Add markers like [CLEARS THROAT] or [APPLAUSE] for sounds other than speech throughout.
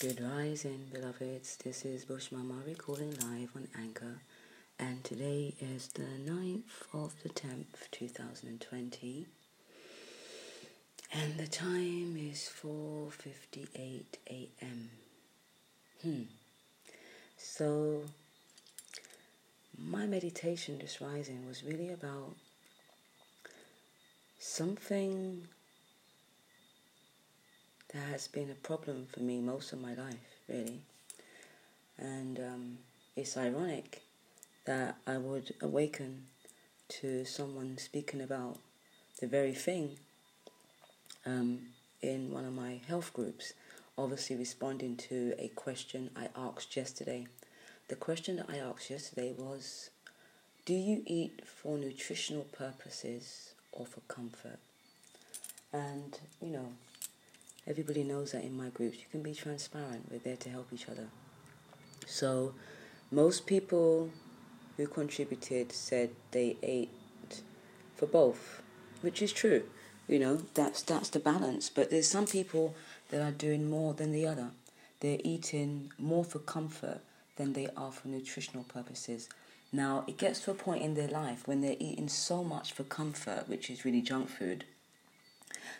Good rising, beloveds. This is Bush Mama recording live on Anchor, and today is the 9th of the 10th, 2020, and the time is 4:58 a.m. Hmm. So, my meditation this rising was really about something that has been a problem for me most of my life, really. And um, it's ironic that I would awaken to someone speaking about the very thing um, in one of my health groups, obviously responding to a question I asked yesterday. The question that I asked yesterday was Do you eat for nutritional purposes or for comfort? And, you know, Everybody knows that in my groups, you can be transparent. We're there to help each other. So, most people who contributed said they ate for both, which is true. You know, that's that's the balance. But there's some people that are doing more than the other. They're eating more for comfort than they are for nutritional purposes. Now, it gets to a point in their life when they're eating so much for comfort, which is really junk food,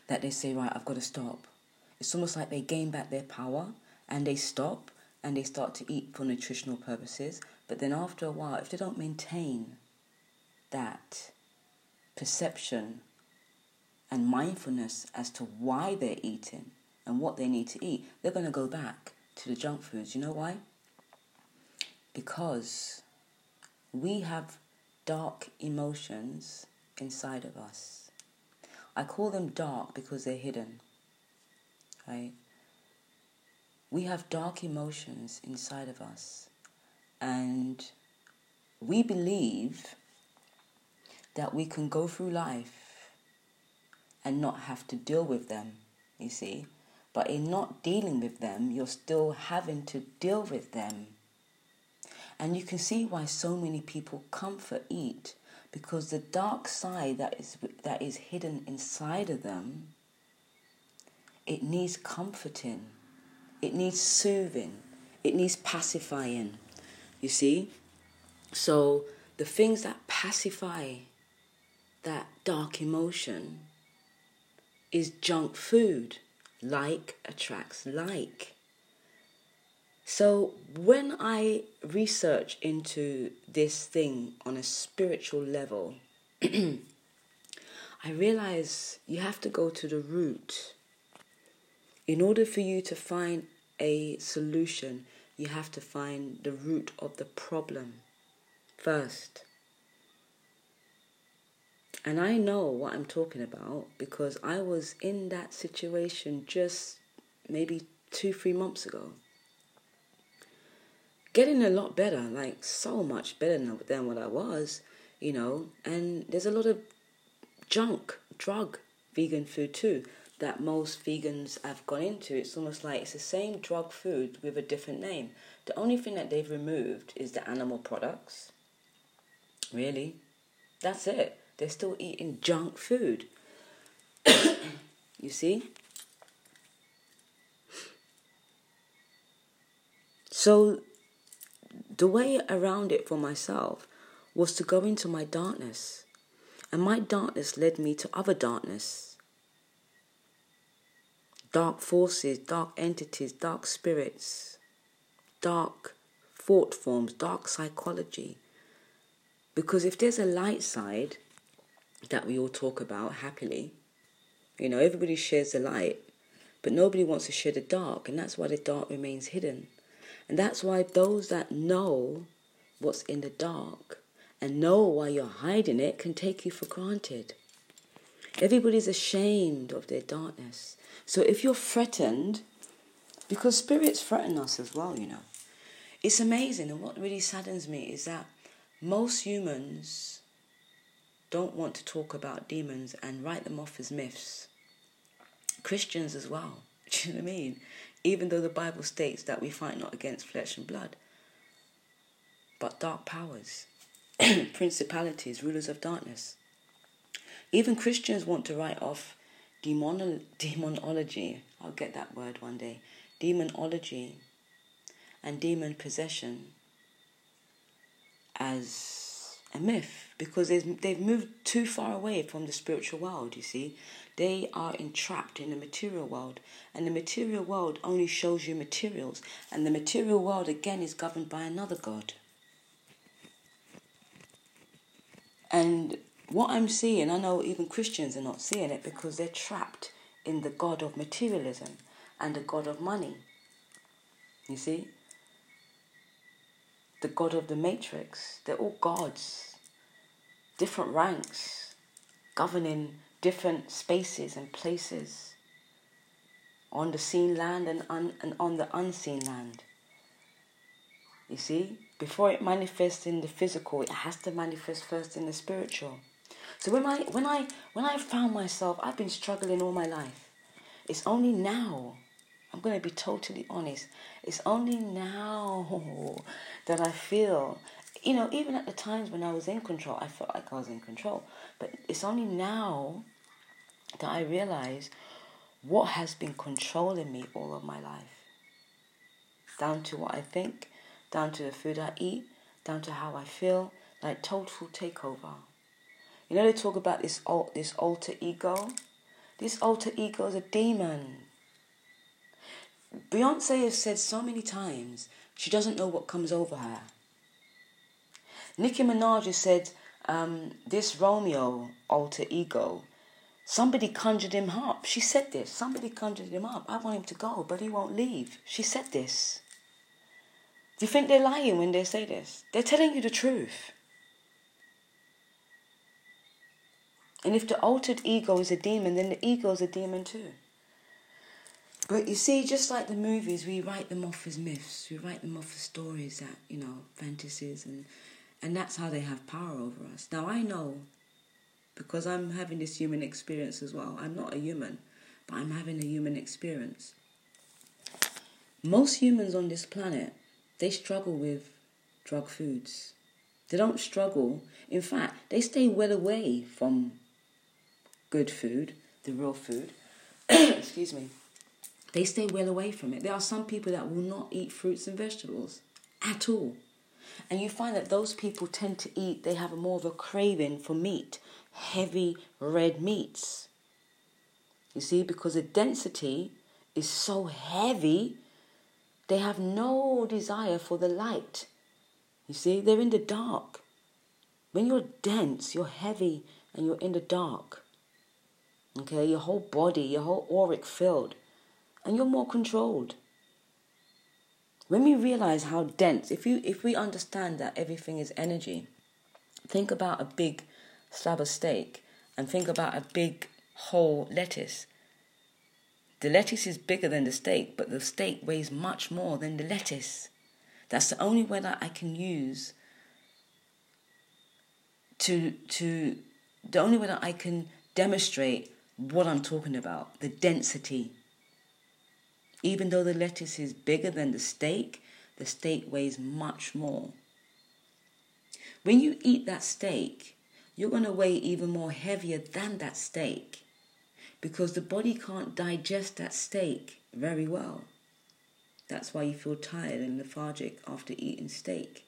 that they say, right, I've got to stop. It's almost like they gain back their power and they stop and they start to eat for nutritional purposes. But then after a while, if they don't maintain that perception and mindfulness as to why they're eating and what they need to eat, they're going to go back to the junk foods. You know why? Because we have dark emotions inside of us. I call them dark because they're hidden right? We have dark emotions inside of us, and we believe that we can go through life and not have to deal with them, you see. But in not dealing with them, you're still having to deal with them. And you can see why so many people comfort eat because the dark side that is that is hidden inside of them it needs comforting, it needs soothing, it needs pacifying. You see? So, the things that pacify that dark emotion is junk food. Like attracts like. So, when I research into this thing on a spiritual level, [CLEARS THROAT] I realize you have to go to the root in order for you to find a solution, you have to find the root of the problem first. And I know what I'm talking about because I was in that situation just maybe two, three months ago. Getting a lot better, like so much better than what I was, you know. And there's a lot of junk, drug, vegan food too that most vegans have gone into. It's almost like it's the same drug food with a different name. The only thing that they've removed is the animal products. Really? That's it. They're still eating junk food. [COUGHS] you see? So, the way around it for myself was to go into my darkness. And my darkness led me to other darkness dark forces, dark entities, dark spirits, dark thought forms, dark psychology. Because if there's a light side that we all talk about happily, you know, everybody shares the light, but nobody wants to share the dark, and that's why the dark remains hidden. And that's why those that know what's in the dark and know why you're hiding it can take you for granted. Everybody's ashamed of their darkness. So if you're threatened, because spirits threaten us as well, you know, it's amazing. And what really saddens me is that most humans don't want to talk about demons and write them off as myths. Christians as well. [LAUGHS] Do you know what I mean? Even though the Bible states that we fight not against flesh and blood, but dark powers, [CLEARS THROAT] principalities, rulers of darkness. Even Christians want to write off demonolo- demonology. I'll get that word one day. demonology and demon possession as a myth because they've moved too far away from the spiritual world, you see. They are entrapped in the material world, and the material world only shows you materials, and the material world again is governed by another God. And what I'm seeing, I know even Christians are not seeing it because they're trapped in the God of materialism and the God of money. You see? The God of the matrix. They're all gods, different ranks, governing different spaces and places on the seen land and, un, and on the unseen land. You see? Before it manifests in the physical, it has to manifest first in the spiritual. So when I when I when I found myself, I've been struggling all my life. It's only now, I'm going to be totally honest. It's only now [LAUGHS] that I feel, you know, even at the times when I was in control, I felt like I was in control. But it's only now that I realize what has been controlling me all of my life. Down to what I think, down to the food I eat, down to how I feel, like total takeover. You know they talk about this alt, this alter ego. This alter ego is a demon. Beyonce has said so many times she doesn't know what comes over her. Nicki Minaj has said um, this Romeo alter ego. Somebody conjured him up. She said this. Somebody conjured him up. I want him to go, but he won't leave. She said this. Do you think they're lying when they say this? They're telling you the truth. And if the altered ego is a demon, then the ego is a demon too. But you see, just like the movies, we write them off as myths. We write them off as stories that, you know, fantasies, and, and that's how they have power over us. Now, I know, because I'm having this human experience as well. I'm not a human, but I'm having a human experience. Most humans on this planet they struggle with drug foods. They don't struggle. In fact, they stay well away from good food, the real food. [COUGHS] Excuse me. They stay well away from it. There are some people that will not eat fruits and vegetables at all. And you find that those people tend to eat, they have more of a craving for meat, heavy red meats. You see, because the density is so heavy they have no desire for the light. You see, they're in the dark. When you're dense, you're heavy, and you're in the dark. Okay, your whole body, your whole auric field, and you're more controlled. When we realize how dense, if you if we understand that everything is energy, think about a big slab of steak and think about a big whole lettuce. The lettuce is bigger than the steak, but the steak weighs much more than the lettuce. That's the only way that I can use to to the only way that I can demonstrate what I'm talking about, the density. Even though the lettuce is bigger than the steak, the steak weighs much more. When you eat that steak, you're going to weigh even more heavier than that steak because the body can't digest that steak very well. That's why you feel tired and lethargic after eating steak.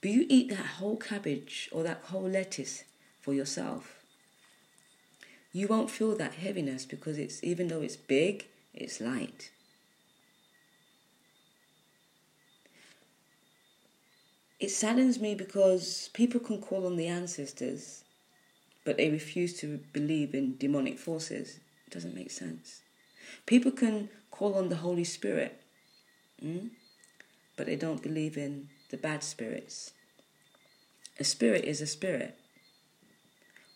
But you eat that whole cabbage or that whole lettuce for yourself. You won't feel that heaviness because it's even though it's big, it's light. It saddens me because people can call on the ancestors but they refuse to believe in demonic forces. It doesn't make sense. People can call on the Holy Spirit, mm, but they don't believe in the bad spirits. A spirit is a spirit.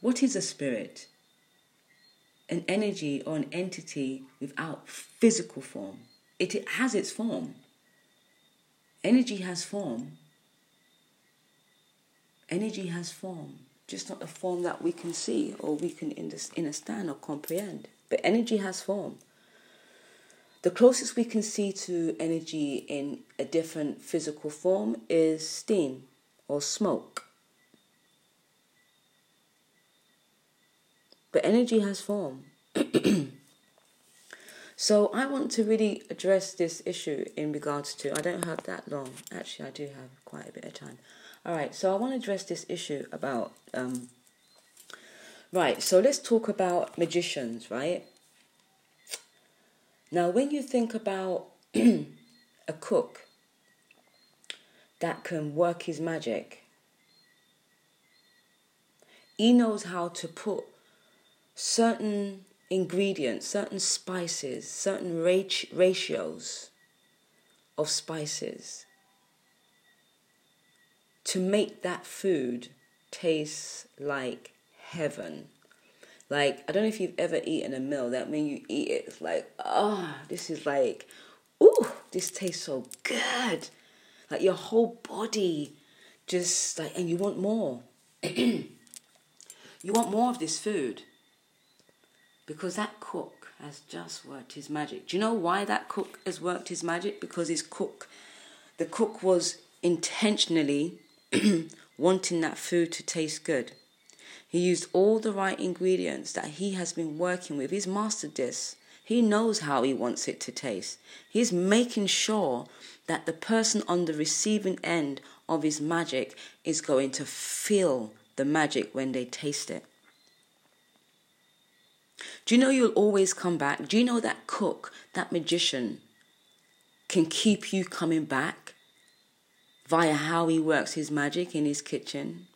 What is a spirit? An energy or an entity without physical form. It, has its form. Energy has form. Energy has form just not a form that we can see or we can understand or comprehend. But energy has form. The closest we can see to energy in a different physical form is steam or smoke. But energy has form. [CLEARS THROAT] So I want to really address this issue in regards to. I don't have that long. Actually, I do have quite a bit of time. All right, so I want to address this issue about. Um, right, so let's talk about magicians, right? Now, when you think about [CLEARS THROAT] a cook that can work his magic, he knows how to put certain ingredients, certain spices, certain ratios of spices to make that food taste like heaven. Like, I don't know if you've ever eaten a meal that when you eat it, it's like, oh, this is like, ooh, this tastes so good. Like your whole body just like, and you want more. [CLEARS THROAT] you want more of this food because that cook has just worked his magic. Do you know why that cook has worked his magic? Because his cook, the cook was intentionally [CLEARS THROAT] wanting that food to taste good. He used all the right ingredients that he has been working with. He's mastered this. He knows how he wants it to taste. He's making sure that the person on the receiving end of his magic is going to feel the magic when they taste it. Do you know you'll always come back? Do you know that cook, that magician, can keep you coming back via how he works his magic in his kitchen?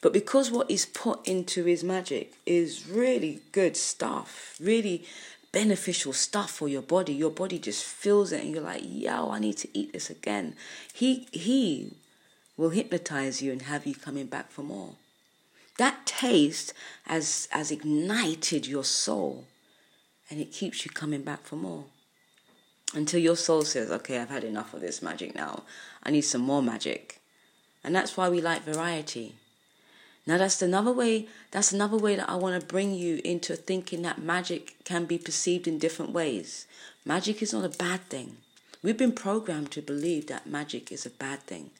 But because what he's put into his magic is really good stuff, really beneficial stuff for your body, your body just feels it and you're like, yo, I need to eat this again. He he will hypnotize you and have you coming back for more. That taste has, has ignited your soul and it keeps you coming back for more. Until your soul says, okay, I've had enough of this magic now. I need some more magic. And that's why we like variety. Now that's another way that's another way that I want to bring you into thinking that magic can be perceived in different ways. Magic is not a bad thing. We've been programmed to believe that magic is a bad thing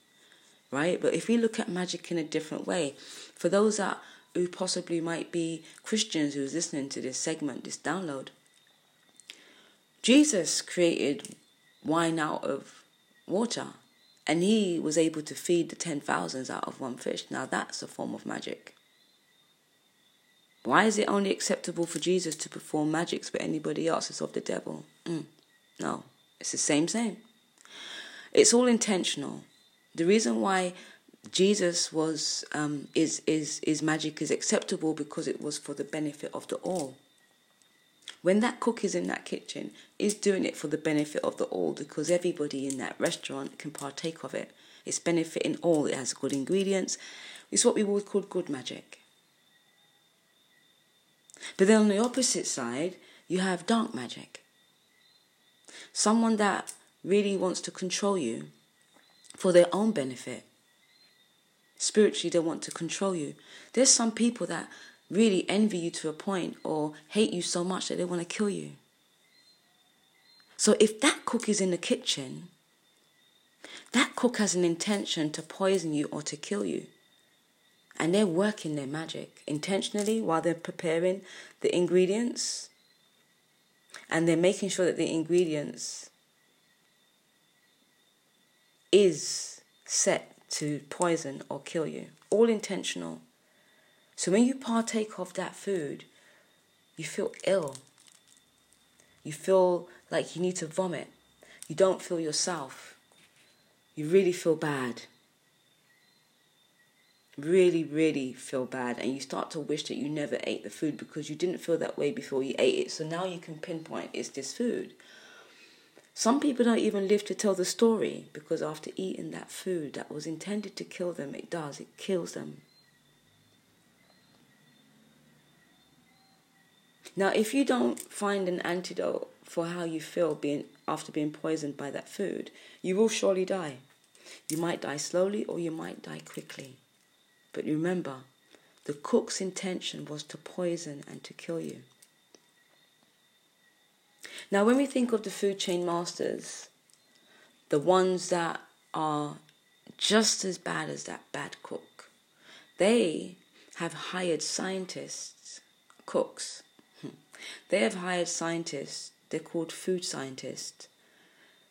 right? But if we look at magic in a different way, for those that who possibly might be Christians who's listening to this segment, this download, Jesus created wine out of water, and he was able to feed the ten thousands out of one fish. Now that's a form of magic. Why is it only acceptable for Jesus to perform magics, but anybody else is of the devil? Mm, no, it's the same, same. It's all intentional. The reason why Jesus was um, is is is magic is acceptable because it was for the benefit of the all. When that cook is in that kitchen, is doing it for the benefit of the all because everybody in that restaurant can partake of it. It's benefiting all. It has good ingredients. It's what we would call good magic. But then on the opposite side, you have dark magic. Someone that really wants to control you for their own benefit. Spiritually, they want to control you. There's some people that really envy you to a point or hate you so much that they want to kill you. So if that cook is in the kitchen, that cook has an intention to poison you or to kill you. And they're working their magic intentionally while they're preparing the ingredients. And they're making sure that the ingredients is set to poison or kill you. All intentional. So when you partake of that food, you feel ill. You feel like you need to vomit. You don't feel yourself. You really feel bad. Really, really feel bad. And you start to wish that you never ate the food because you didn't feel that way before you ate it. So now you can pinpoint it's this food. Some people don't even live to tell the story because after eating that food that was intended to kill them, it does, it kills them. Now, if you don't find an antidote for how you feel being after being poisoned by that food, you will surely die. You might die slowly or you might die quickly. But remember, the cook's intention was to poison and to kill you. Now, when we think of the food chain masters, the ones that are just as bad as that bad cook, they have hired scientists, cooks, hmm, They have hired scientists, they're called food scientists,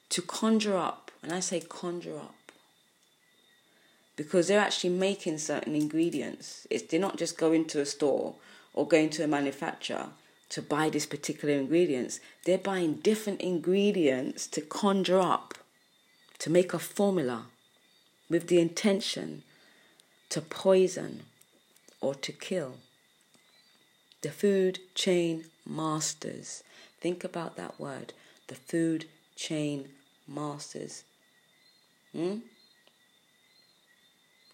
to conjure up, and I say conjure up, because they're actually making certain ingredients. It's, they're not just going to a store or going to a manufacturer to buy these particular ingredients. They're buying different ingredients to conjure up, to make a formula with the intention to poison or to kill. The food chain masters. Think about that word. The food chain masters. Hmm?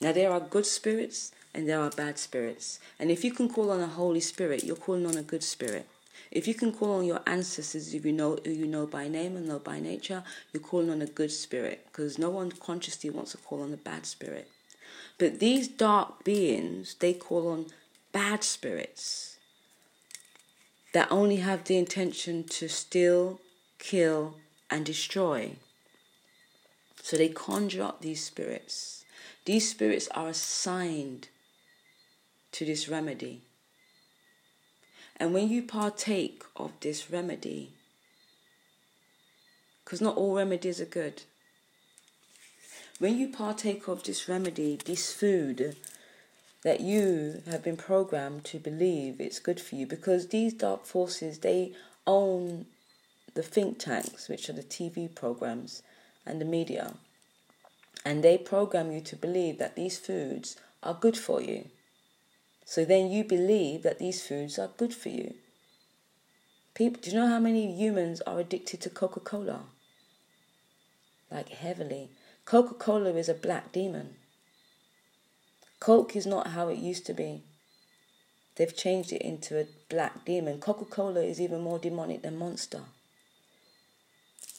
Now, there are good spirits and there are bad spirits. And if you can call on a Holy Spirit, you're calling on a good spirit. If you can call on your ancestors, if you know who you know by name and know by nature, you're calling on a good spirit because no one consciously wants to call on a bad spirit. But these dark beings, they call on bad spirits that only have the intention to steal, kill, and destroy. So they conjure up these spirits. These spirits are assigned to this remedy. And when you partake of this remedy, because not all remedies are good, when you partake of this remedy, this food that you have been programmed to believe it's good for you, because these dark forces they own the think tanks, which are the TV programs and the media and they program you to believe that these foods are good for you. So then you believe that these foods are good for you. People, do you know how many humans are addicted to Coca Cola? Like heavily. Coca Cola is a black demon. Coke is not how it used to be. They've changed it into a black demon. Coca Cola is even more demonic than Monster.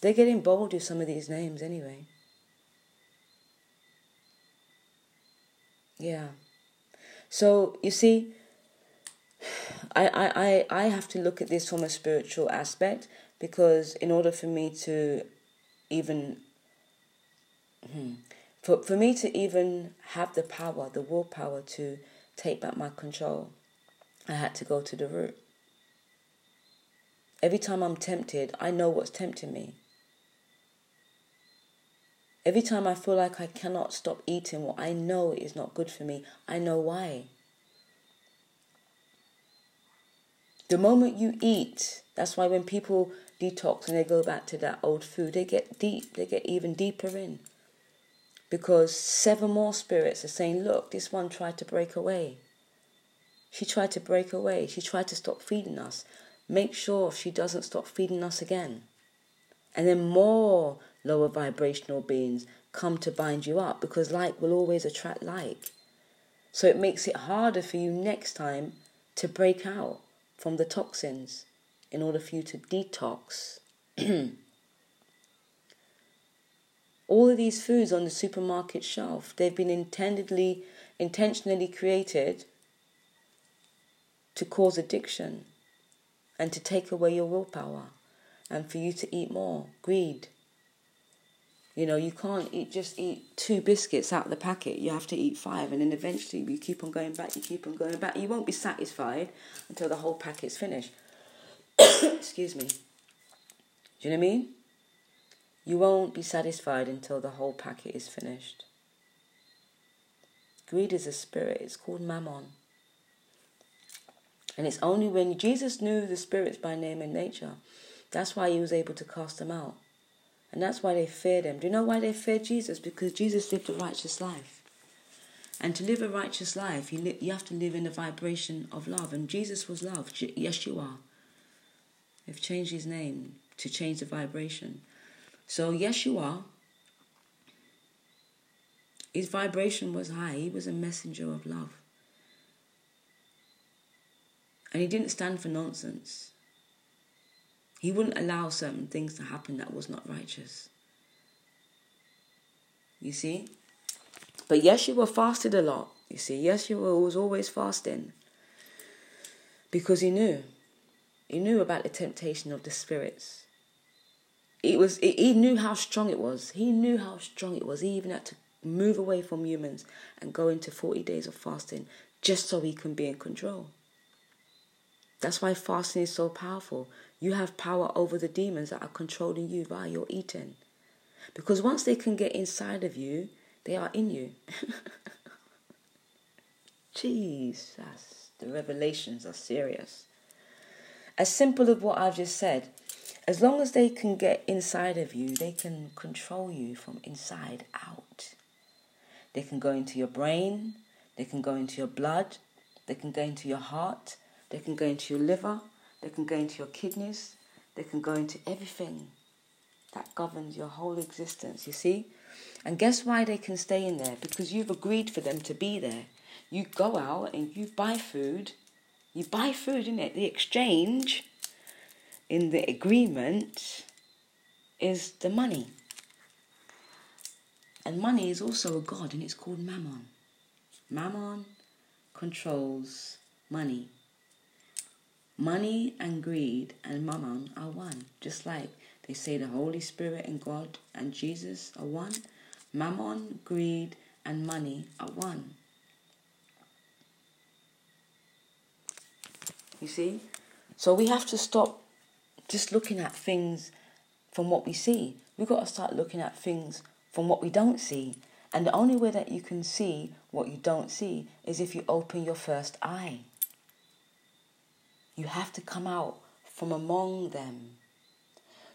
They're getting bold with some of these names anyway. Yeah. So you see, [SIGHS] I, I, I I have to look at this from a spiritual aspect because in order for me to even hmm, for, for me to even have the power, the willpower to take back my control, I had to go to the root. Every time I'm tempted, I know what's tempting me. Every time I feel like I cannot stop eating what I know is not good for me, I know why. The moment you eat, that's why when people detox and they go back to that old food, they get deep, they get even deeper in. Because seven more spirits are saying, Look, this one tried to break away. She tried to break away. She tried to stop feeding us. Make sure she doesn't stop feeding us again. And then more lower vibrational beings come to bind you up because like will always attract like. So it makes it harder for you next time to break out from the toxins in order for you to detox. [CLEARS THROAT] All of these foods on the supermarket shelf, they've been intendedly, intentionally created to cause addiction and to take away your willpower and for you to eat more. Greed. You know, you can't eat just eat two biscuits out of the packet. You have to eat five, and then eventually you keep on going back. You keep on going back. You won't be satisfied until the whole packet's finished. [COUGHS] Excuse me. Do you know what I mean? You won't be satisfied until the whole packet is finished. Greed is a spirit. It's called mammon. And it's only when Jesus knew the spirits by name and nature, that's why he was able to cast them out. And that's why they feared him. Do you know why they feared Jesus? Because Jesus lived a righteous life. And to live a righteous life, you, li- you have to live in the vibration of love. And Jesus was love. Yeshua. They've changed his name to change the vibration. So, Yeshua. His vibration was high. He was a messenger of love. And he didn't stand for nonsense. He wouldn't allow certain things to happen that was not righteous. You see? But Yeshua fasted a lot. You see, Yeshua was always fasting because he knew. He knew about the temptation of the spirits. It was he knew how strong it was. He knew how strong it was. He even had to move away from humans and go into 40 days of fasting just so he can be in control. That's why fasting is so powerful. You have power over the demons that are controlling you via your eating. Because once they can get inside of you, they are in you. [LAUGHS] Jesus, the revelations are serious. As simple as what I've just said, as long as they can get inside of you, they can control you from inside out. They can go into your brain, they can go into your blood, they can go into your heart, they can go into your liver, they can go into your kidneys, they can go into everything that governs your whole existence, you see? And guess why they can stay in there? Because you've agreed for them to be there. You go out and you buy food. You buy food, in it? The exchange in the agreement is the money. And money is also a god, and it's called Mammon. Mammon controls money. Money and greed and Mammon are one, just like they say the Holy Spirit and God and Jesus are one. Mammon, greed, and money are one. You see? So we have to stop just looking at things from what we see. We've got to start looking at things from what we don't see. And the only way that you can see what you don't see is if you open your first eye. You have to come out from among them.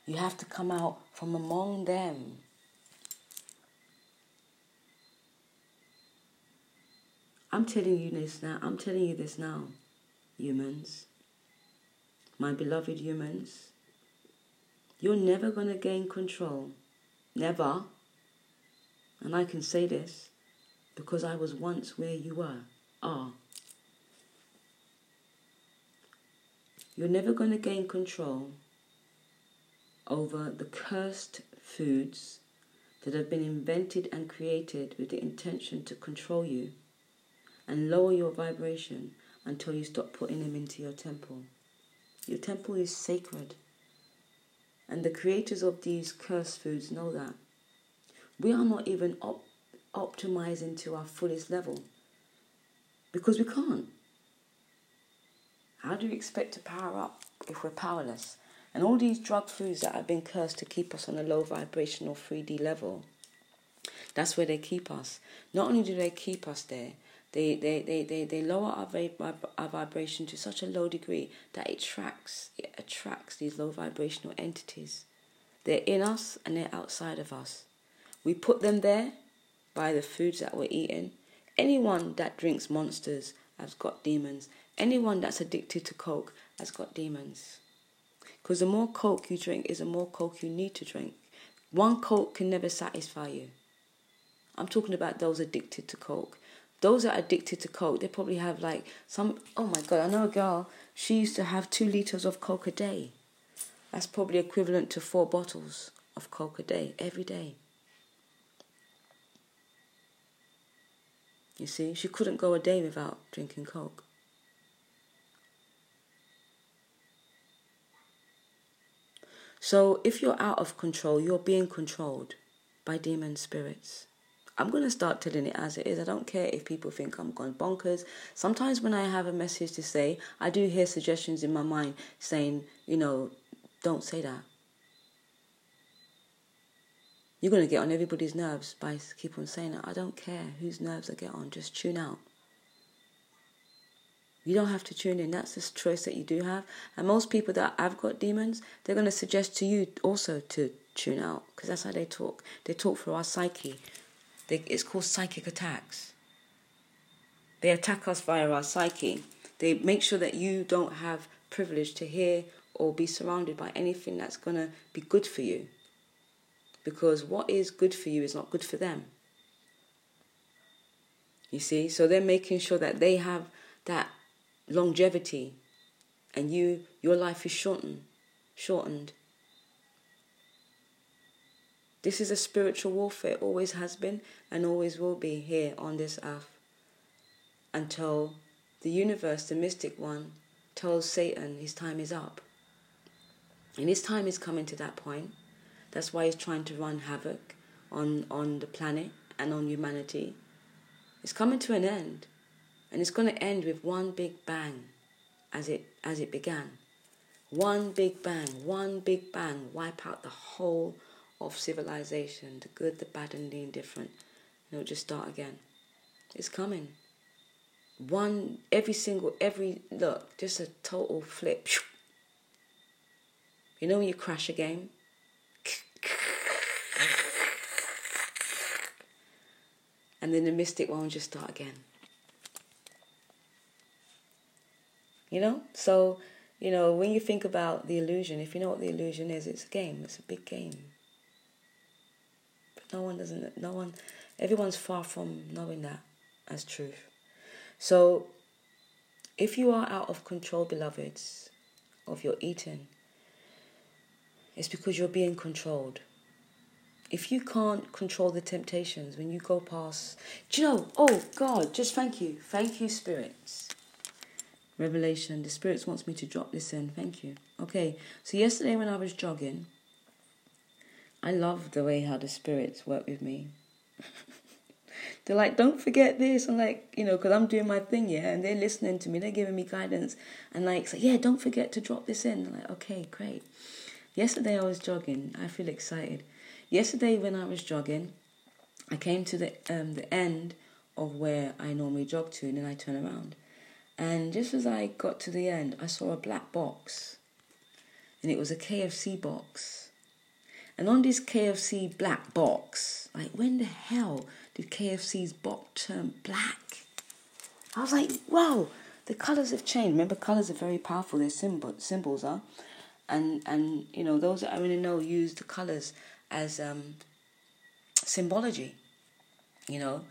You have to come out from among them. I'm telling you this now. I'm telling you this now, humans. My beloved humans. You're never going to gain control. Never. And I can say this because I was once where you were, are. You're never going to gain control over the cursed foods that have been invented and created with the intention to control you and lower your vibration until you stop putting them into your temple. Your temple is sacred. And the creators of these cursed foods know that. We are not even op- optimizing to our fullest level because we can't. How do you expect to power up if we're powerless? And all these drug foods that have been cursed to keep us on a low vibrational 3D level, that's where they keep us. Not only do they keep us there, they, they, they, they, they lower our, our vibration to such a low degree that it attracts, it attracts these low vibrational entities. They're in us and they're outside of us. We put them there by the foods that we're eating. Anyone that drinks monsters has got demons. Anyone that's addicted to coke has got demons. Because the more coke you drink is the more coke you need to drink. One coke can never satisfy you. I'm talking about those addicted to coke. Those that are addicted to coke, they probably have like some. Oh my god, I know a girl. She used to have two liters of coke a day. That's probably equivalent to four bottles of coke a day every day. You see, she couldn't go a day without drinking coke. So if you're out of control, you're being controlled by demon spirits. I'm going to start telling it as it is. I don't care if people think I'm gone bonkers. Sometimes when I have a message to say, I do hear suggestions in my mind saying, you know, don't say that. You're going to get on everybody's nerves by keep on saying that. I don't care whose nerves I get on. Just tune out. You don't have to tune in. That's the choice that you do have. And most people that have got demons, they're going to suggest to you also to tune out because that's how they talk. They talk through our psyche. They, it's called psychic attacks. They attack us via our psyche. They make sure that you don't have privilege to hear or be surrounded by anything that's going to be good for you. Because what is good for you is not good for them. You see? So they're making sure that they have that longevity and you your life is shortened shortened. This is a spiritual warfare always has been and always will be here on this earth until the universe the mystic one tells satan his time is up. And his time is coming to that point. That's why he's trying to run havoc on on the planet and on humanity. It's coming to an end and it's going to end with one big bang. as it as it began. One big bang, one big bang, wipe out the whole of civilization, the good, the bad, and the indifferent. And it'll just start again. It's coming. One, every single, every, look, just a total flip. You know when you crash a game? And then the mystic one just start again. You know? So, you know, when you think about the illusion, if you know what the illusion is, it's a game. It's a big game. But no one doesn't, no one, everyone's far from knowing that as truth. So, if you are out of control, beloveds, of your eating, it's because you're being controlled. If you can't control the temptations when you go past, do you know? Oh God, just thank you, thank you, spirits. Revelation, the spirits wants me to drop this in. Thank you. Okay, so yesterday when I was jogging, I love the way how the spirits work with me. [LAUGHS] they're like, don't forget this. I'm like, you know, because I'm doing my thing, yeah, and they're listening to me. They're giving me guidance. And like, yeah, don't forget to drop this in. I'm like, okay, great. Yesterday I was jogging. I feel excited. Yesterday when I was jogging, I came to the um, the end of where I normally jog to, and then I turn around. And just as I got to the end, I saw a black box, and it was a KFC box. And on this KFC black box, like when the hell did KFC's box turn black? I was like, wow, the colors have changed. Remember, colors are very powerful. Their symbol, symbols are, and and you know those that I really know use the colors as um, symbology. You know,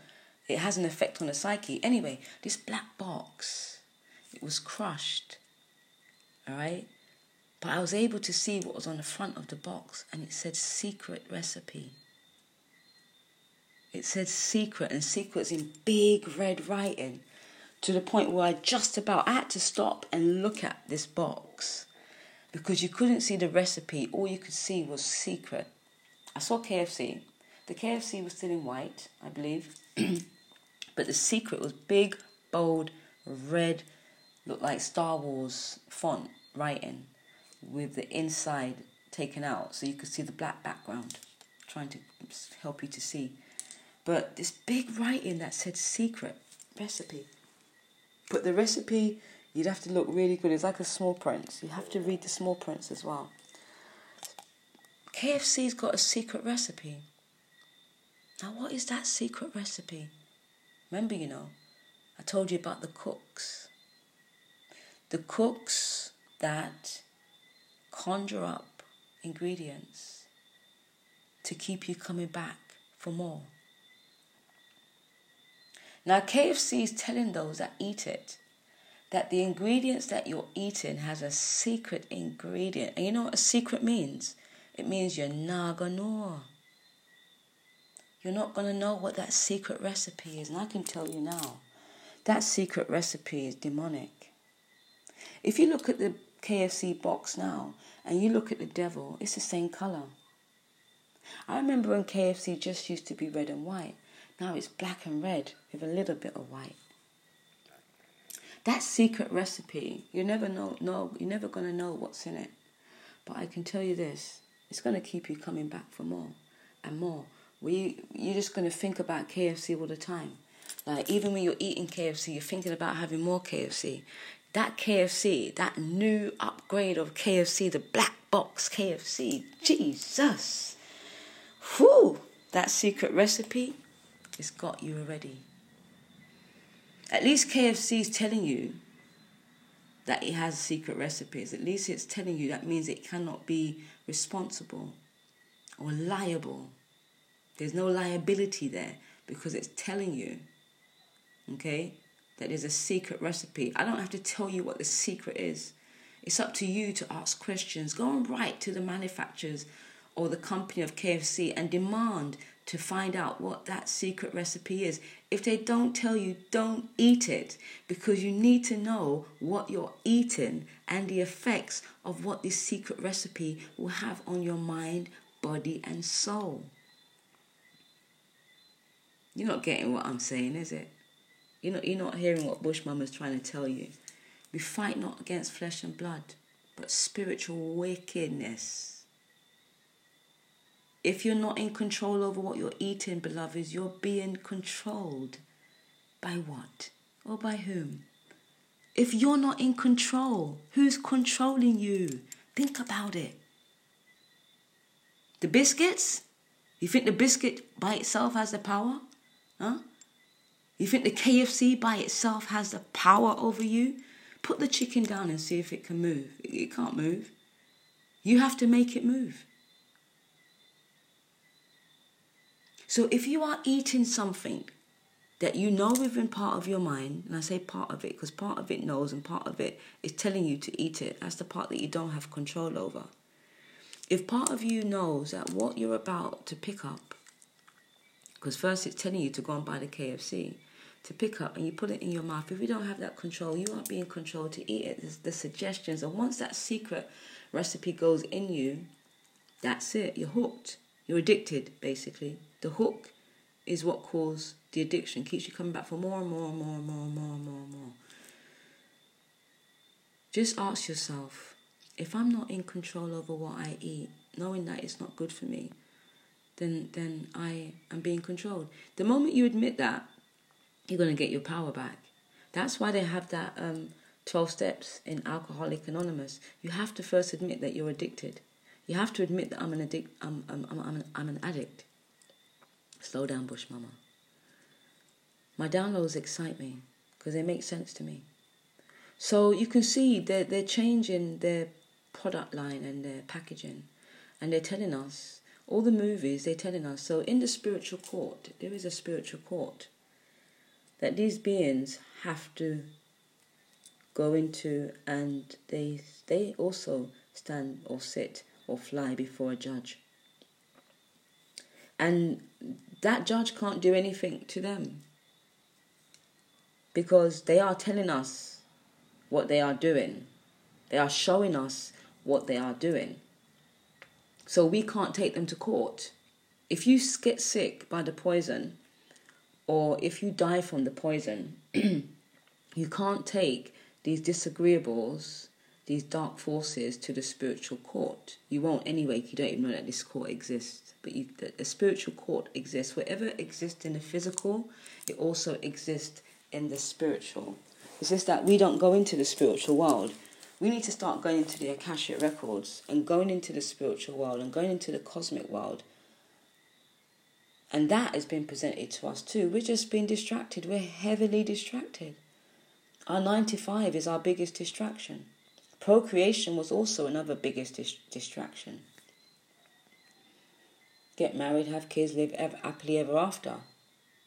it has an effect on the psyche. Anyway, this black box, it was crushed. All right, but I was able to see what was on the front of the box, and it said secret recipe. It said secret, and secrets in big red writing to the point where I just about I had to stop and look at this box because you couldn't see the recipe, all you could see was secret. I saw KFC. The KFC was still in white, I believe, [CLEARS THROAT] but the secret was big, bold, red, looked like Star Wars font writing with the inside taken out so you could see the black background, trying to help you to see. But this big writing that said secret recipe. But the recipe, you'd have to look really good. It's like a small print. You have to read the small prints as well. KFC's got a secret recipe. Now, what is that secret recipe? Remember, you know, I told you about the cooks. The cooks that conjure up ingredients to keep you coming back for more. Now, KFC is telling those that eat it that the ingredients that you're eating has a secret ingredient. And you know what a secret means? It means you're not gonna. You're not gonna know what that secret recipe is. And I can tell you now, that secret recipe is demonic. If you look at the KFC box now and you look at the devil, it's the same color. I remember when KFC just used to be red and white. Now it's black and red with a little bit of white. That secret recipe, you never know, no, you're never gonna know what's in it. But I can tell you this: it's gonna keep you coming back for more and more. We, you're just gonna think about KFC all the time. Like even when you're eating KFC, you're thinking about having more KFC. That KFC, that new upgrade of KFC, the black box KFC, Jesus, whew, that secret recipe it's got you already. At least KFC is telling you that it has secret recipes. At least it's telling you that means it cannot be responsible or liable. There's no liability there because it's telling you, okay, that there's a secret recipe. I don't have to tell you what the secret is. It's up to you to ask questions. Go and write to the manufacturers or the company of KFC and demand to find out what that secret recipe is. If they don't tell you, don't eat it because you need to know what you're eating and the effects of what this secret recipe will have on your mind, body, and soul. You're not getting what I'm saying, is it? You're not, you're not hearing what Bush Mama's trying to tell you. We fight not against flesh and blood, but spiritual wickedness. If you're not in control over what you're eating, beloveds, you're being controlled by what or by whom? If you're not in control, who's controlling you? Think about it. The biscuits? You think the biscuit by itself has the power? Huh? You think the KFC by itself has the power over you? Put the chicken down and see if it can move. It can't move. You have to make it move. So if you are eating something that you know within part of your mind, and I say part of it because part of it knows and part of it is telling you to eat it, that's the part that you don't have control over. If part of you knows that what you're about to pick up, because first it's telling you to go and buy the KFC, to pick up and you put it in your mouth, if you don't have that control, you are being controlled to eat it. There's the suggestions, and once that secret recipe goes in you, that's it. You're hooked. You're addicted, basically. The hook is what causes the addiction, keeps you coming back for more and more and more and more and more and more and more. Just ask yourself if I'm not in control over what I eat, knowing that it's not good for me, then then I am being controlled. The moment you admit that, you're going to get your power back. That's why they have that um, 12 steps in Alcoholic Anonymous. You have to first admit that you're addicted. You have to admit that I'm an addict. I'm, I'm, I'm, I'm, an, I'm an addict. Slow down, Bush Mama. My downloads excite me because they make sense to me. So you can see they're, they're changing their product line and their packaging. And they're telling us, all the movies, they're telling us. So in the spiritual court, there is a spiritual court that these beings have to go into and they they also stand or sit or fly before a judge. And that judge can't do anything to them because they are telling us what they are doing. They are showing us what they are doing. So we can't take them to court. If you get sick by the poison, or if you die from the poison, [CLEARS THROAT] you can't take these disagreeables, these dark forces to the spiritual court. You won't anyway, you don't even know that this court exists. But you, the, the spiritual court exists. Whatever exists in the physical, it also exists in the spiritual. It's just that we don't go into the spiritual world. We need to start going into the Akashic records and going into the spiritual world and going into the cosmic world and that has been presented to us too. We're just being distracted. We're heavily distracted. Our 95 is our biggest distraction. Procreation was also another biggest dis- distraction. Get married, have kids, live ever, happily ever after.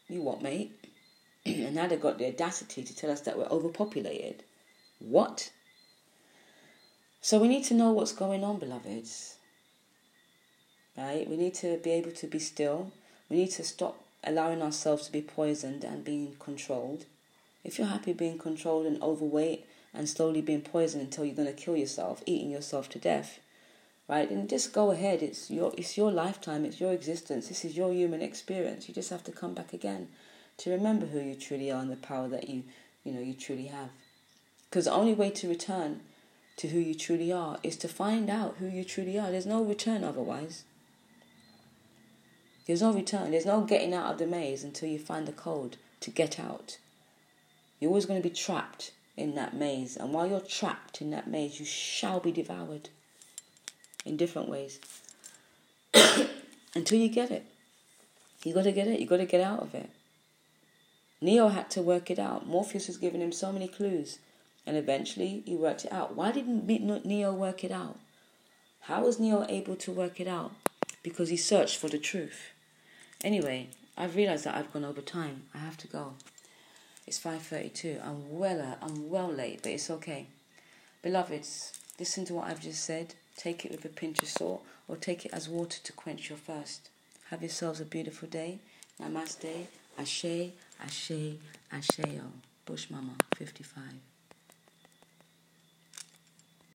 You what, mate? [CLEARS THROAT] and now they've got the audacity to tell us that we're overpopulated. What? So we need to know what's going on, beloveds. Right? We need to be able to be still we need to stop allowing ourselves to be poisoned and being controlled. If you're happy being controlled and overweight and slowly being poisoned until you're going to kill yourself, eating yourself to death, right? And just go ahead. It's your it's your lifetime. It's your existence. This is your human experience. You just have to come back again to remember who you truly are and the power that you you know you truly have. Because the only way to return to who you truly are is to find out who you truly are. There's no return otherwise. There's no return. There's no getting out of the maze until you find the code to get out. You're always going to be trapped in that maze. And while you're trapped in that maze, you shall be devoured in different ways [COUGHS] until you get it. You got to get it. You got to get out of it. Neo had to work it out. Morpheus was giving him so many clues, and eventually he worked it out. Why didn't Neo work it out? How was Neo able to work it out? Because he searched for the truth. Anyway, I've realised that I've gone over time. I have to go. It's 5.32. I'm well, uh, I'm well late, but it's okay. Beloveds, listen to what I've just said. Take it with a pinch of salt or take it as water to quench your thirst. Have yourselves a beautiful day. Namaste. Ashe, Ashe, Asheo. Bush Mama, 55.